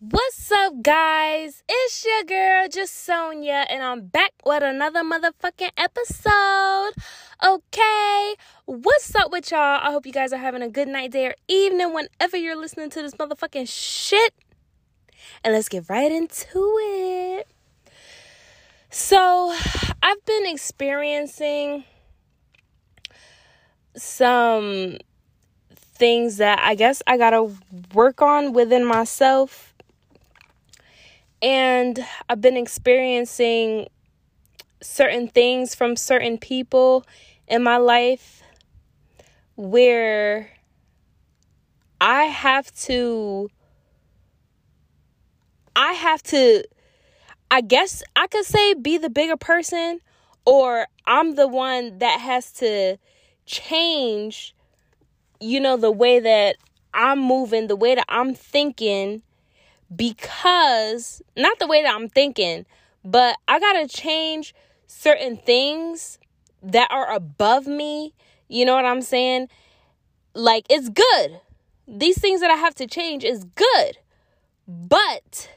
What's up, guys? It's your girl, just Sonia, and I'm back with another motherfucking episode. Okay, what's up with y'all? I hope you guys are having a good night, day, or evening whenever you're listening to this motherfucking shit. And let's get right into it. So, I've been experiencing some things that I guess I gotta work on within myself and I've been experiencing certain things from certain people in my life where I have to I have to I guess I could say be the bigger person or I'm the one that has to change you know the way that I'm moving, the way that I'm thinking because not the way that I'm thinking, but I got to change certain things that are above me. You know what I'm saying? Like it's good. These things that I have to change is good. But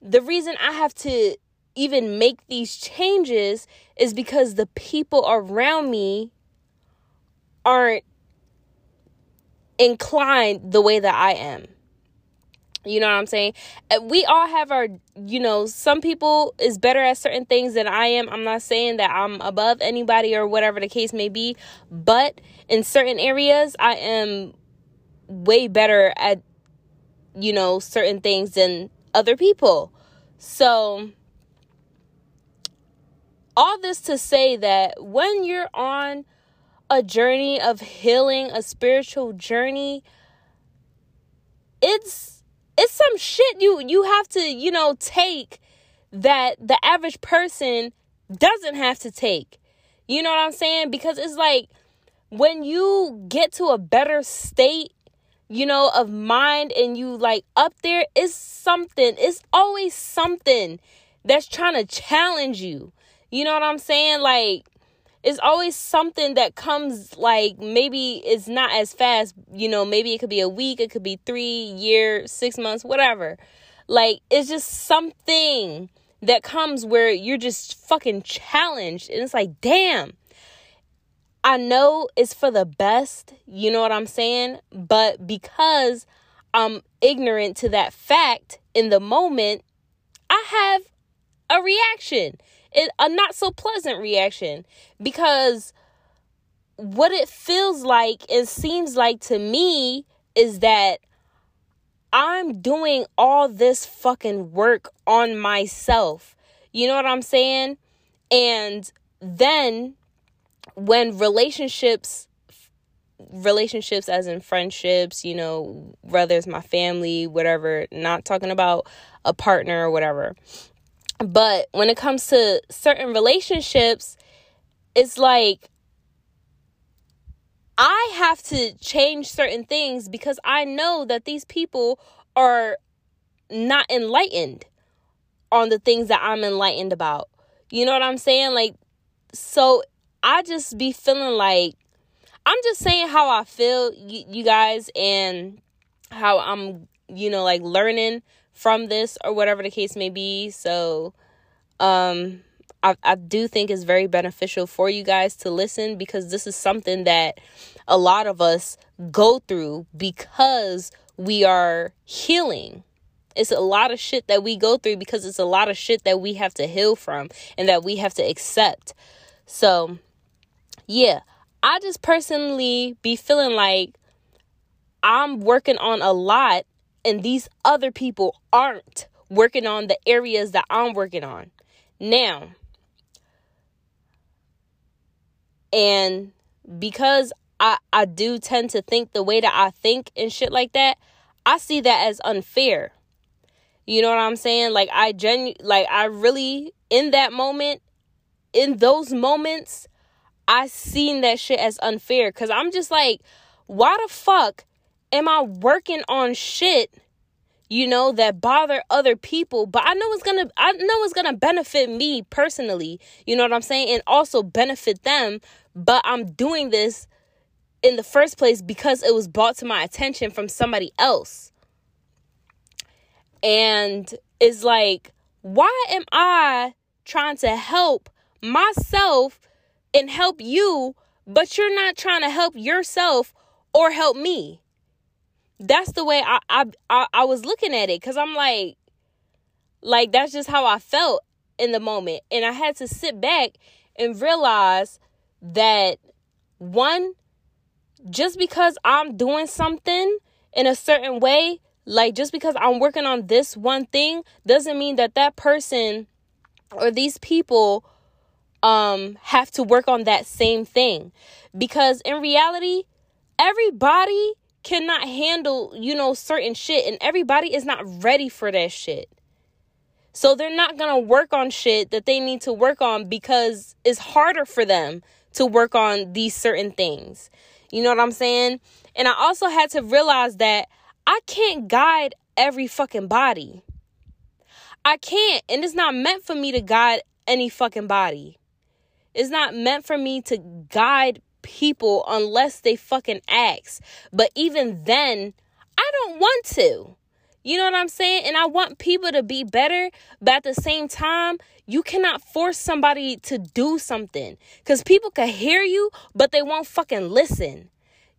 the reason I have to even make these changes is because the people around me aren't inclined the way that I am. You know what I'm saying? Uh, we all have our, you know, some people is better at certain things than I am. I'm not saying that I'm above anybody or whatever the case may be, but in certain areas, I am way better at, you know, certain things than other people. So, all this to say that when you're on a journey of healing, a spiritual journey, it's it's some shit you you have to you know take that the average person doesn't have to take. You know what i'm saying? Because it's like when you get to a better state you know of mind and you like up there it's something it's always something that's trying to challenge you. You know what i'm saying? Like it's always something that comes like maybe it's not as fast you know maybe it could be a week it could be three year, six months whatever. Like it's just something that comes where you're just fucking challenged and it's like damn. I know it's for the best you know what i'm saying? But because i'm ignorant to that fact in the moment i have a reaction it, a not so pleasant reaction because what it feels like and seems like to me is that I'm doing all this fucking work on myself. You know what I'm saying? And then when relationships relationships as in friendships, you know, whether it's my family, whatever, not talking about a partner or whatever. But when it comes to certain relationships, it's like I have to change certain things because I know that these people are not enlightened on the things that I'm enlightened about. You know what I'm saying? Like, so I just be feeling like I'm just saying how I feel, you, guys, and how I'm, you know, like learning from this or whatever the case may be. So, um, I, I do think it's very beneficial for you guys to listen because this is something that a lot of us go through because we are healing. It's a lot of shit that we go through because it's a lot of shit that we have to heal from and that we have to accept. So, yeah, I just personally be feeling like I'm working on a lot and these other people aren't working on the areas that I'm working on. Now, and because I I do tend to think the way that I think and shit like that, I see that as unfair. You know what I'm saying? Like I genu like I really in that moment in those moments I seen that shit as unfair cuz I'm just like why the fuck am I working on shit you know that bother other people but i know it's gonna i know it's gonna benefit me personally you know what i'm saying and also benefit them but i'm doing this in the first place because it was brought to my attention from somebody else And it's like, why am I trying to help myself and help you, but you're not trying to help yourself or help me? That's the way I I I, I was looking at it cuz I'm like like that's just how I felt in the moment. And I had to sit back and realize that one just because I'm doing something in a certain way, like just because I'm working on this one thing doesn't mean that that person or these people um have to work on that same thing because in reality everybody cannot handle you know certain shit and everybody is not ready for that shit so they're not going to work on shit that they need to work on because it's harder for them to work on these certain things. You know what I'm saying? And I also had to realize that I can't guide every fucking body. I can't. And it's not meant for me to guide any fucking body. It's not meant for me to guide people unless they fucking ask. But even then, I don't want to. You know what I'm saying? And I want people to be better, but at the same time, you cannot force somebody to do something because people can hear you, but they won't fucking listen.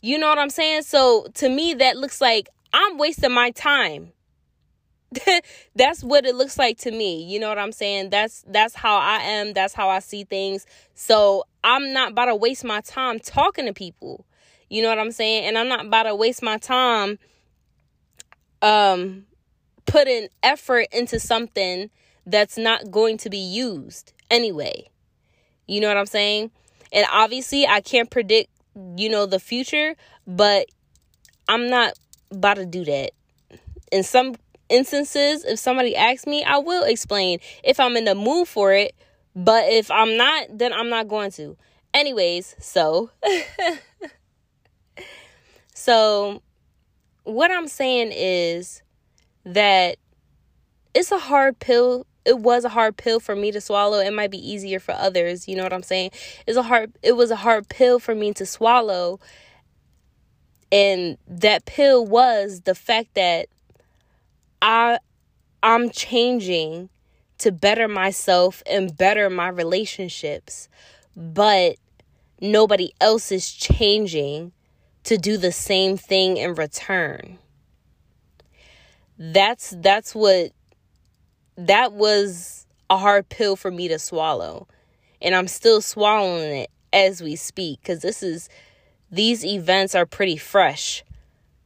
You know what I'm saying? So to me, that looks like I'm wasting my time. that's what it looks like to me. You know what I'm saying? That's that's how I am. That's how I see things. So I'm not about to waste my time talking to people. You know what I'm saying? And I'm not about to waste my time um putting effort into something that's not going to be used anyway. You know what I'm saying? And obviously, I can't predict, you know, the future, but I'm not about to do that. In some instances, if somebody asks me, I will explain if I'm in the mood for it, but if I'm not, then I'm not going to. Anyways, so so what I'm saying is that it's a hard pill. It was a hard pill for me to swallow. It might be easier for others. You know what I'm saying? It's a hard it was a hard pill for me to swallow. And that pill was the fact that I I'm changing to better myself and better my relationships. But nobody else is changing to do the same thing in return. That's that's what that was a hard pill for me to swallow. And I'm still swallowing it as we speak cuz this is these events are pretty fresh.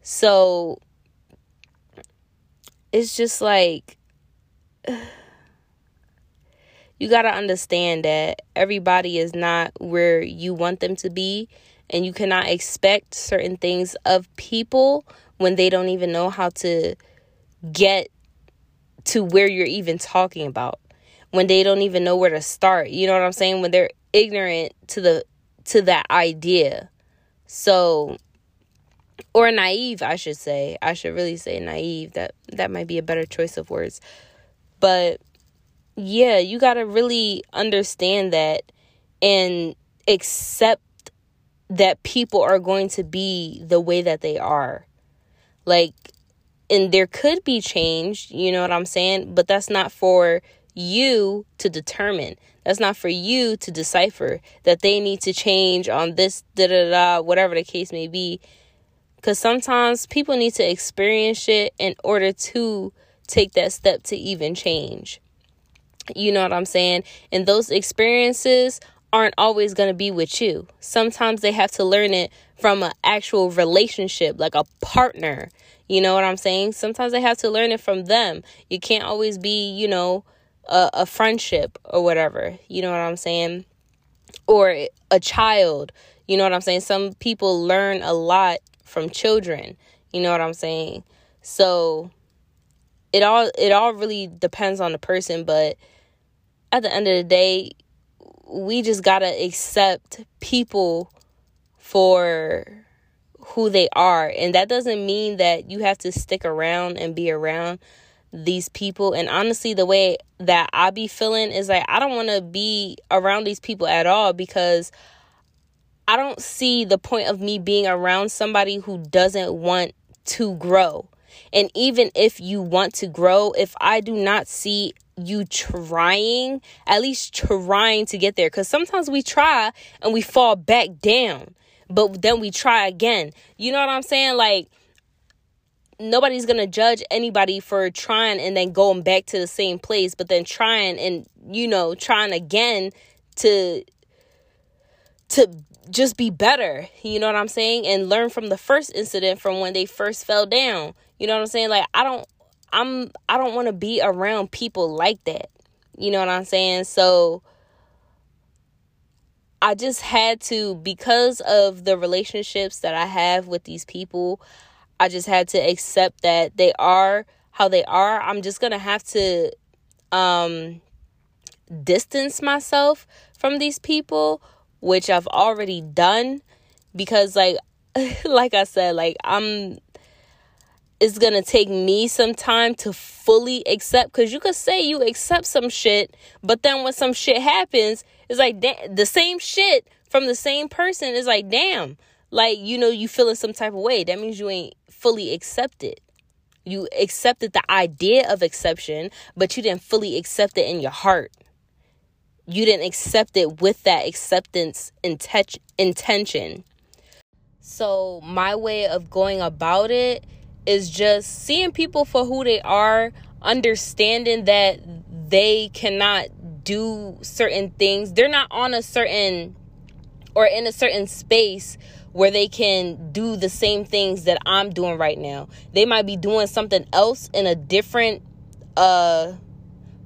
So it's just like you got to understand that everybody is not where you want them to be and you cannot expect certain things of people when they don't even know how to get to where you're even talking about when they don't even know where to start you know what i'm saying? When they're ignorant to the to that idea. So or naive i should say i should really say naive that that might be a better choice of words but yeah you got to really understand that and accept that people are going to be the way that they are. Like, and there could be change, you know what I'm saying? But that's not for you to determine. That's not for you to decipher that they need to change on this, da da da, whatever the case may be. Because sometimes people need to experience it in order to take that step to even change. You know what I'm saying? And those experiences aren't always going to be with you. Sometimes they have to learn it from an actual relationship, like a partner. You know what I'm saying? Sometimes they have to learn it from them. You can't always be, you know, a, a friendship or whatever. You know what I'm saying? Or a child. You know what I'm saying? Some people learn a lot from children. You know what I'm saying? So it all it all really depends on the person, but at the end of the day, we just got to accept people for who they are. And that doesn't mean that you have to stick around and be around these people. And honestly, the way that I be feeling is like I don't want to be around these people at all because I don't see the point of me being around somebody who doesn't want to grow. And even if you want to grow, if I do not see you trying, at least trying to get there, because sometimes we try and we fall back down, but then we try again. You know what I'm saying? Like, nobody's gonna judge anybody for trying and then going back to the same place, but then trying and you know trying again to to just be better. You know what I'm saying? And learn from the first incident from when they first fell down. You know what I'm saying? Like I don't I'm I don't want to be around people like that. You know what I'm saying? So I just had to because of the relationships that I have with these people, I just had to accept that they are how they are. I'm just going to have to um distance myself from these people which I've already done because like like I said like I'm it's going to take me some time to fully accept cuz you could say you accept some shit but then when some shit happens it's like the same shit from the same person is like damn like you know you feeling some type of way. That means you ain't fully accepted. You accepted the idea of exception but you didn't fully accept it in your heart you didn't accept it with that acceptance intention. So, my way of going about it is just seeing people for who they are, understanding that they cannot do certain things. They're not on a certain or in a certain space where they can do the same things that I'm doing right now. They might be doing something else in a different uh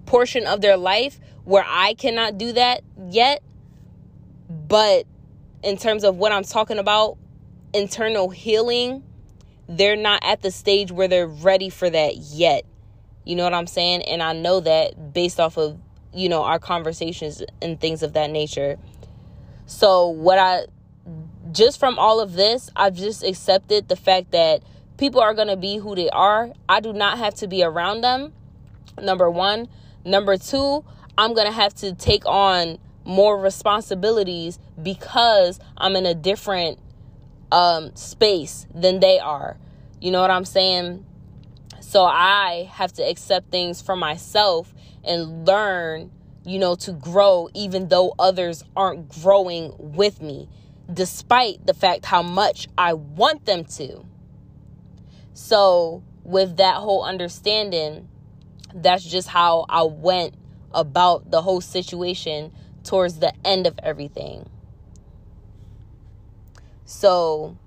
portion of their life where I cannot do that yet. But in terms of what I'm talking about, internal healing, they're not at the stage where they're ready for that yet. You know what I'm saying? And I know that based off of, you know, our conversations and things of that nature. So, what I just from all of this, I've just accepted the fact that people are going to be who they are. I do not have to be around them. Number 1, number 2, I'm going to have to take on more responsibilities because I'm in a different um, space than they are. You know what I'm saying? So I have to accept things for myself and learn, you know, to grow even though others aren't growing with me, despite the fact how much I want them to. So, with that whole understanding, that's just how I went about the whole situation towards the end of everything. So,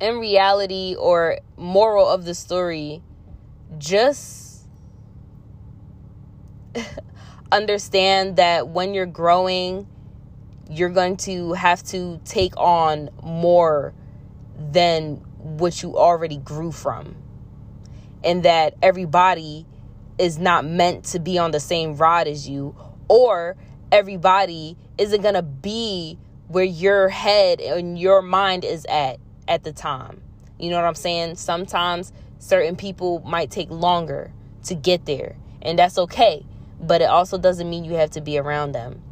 in reality, or moral of the story, just understand that when you're growing, you're going to have to take on more than what you already grew from. And that everybody is not meant to be on the same rod as you or everybody isn't going to be where your head and your mind is at at the time. You know what I'm saying? Sometimes certain people might take longer to get there, and that's okay. But it also doesn't mean you have to be around them.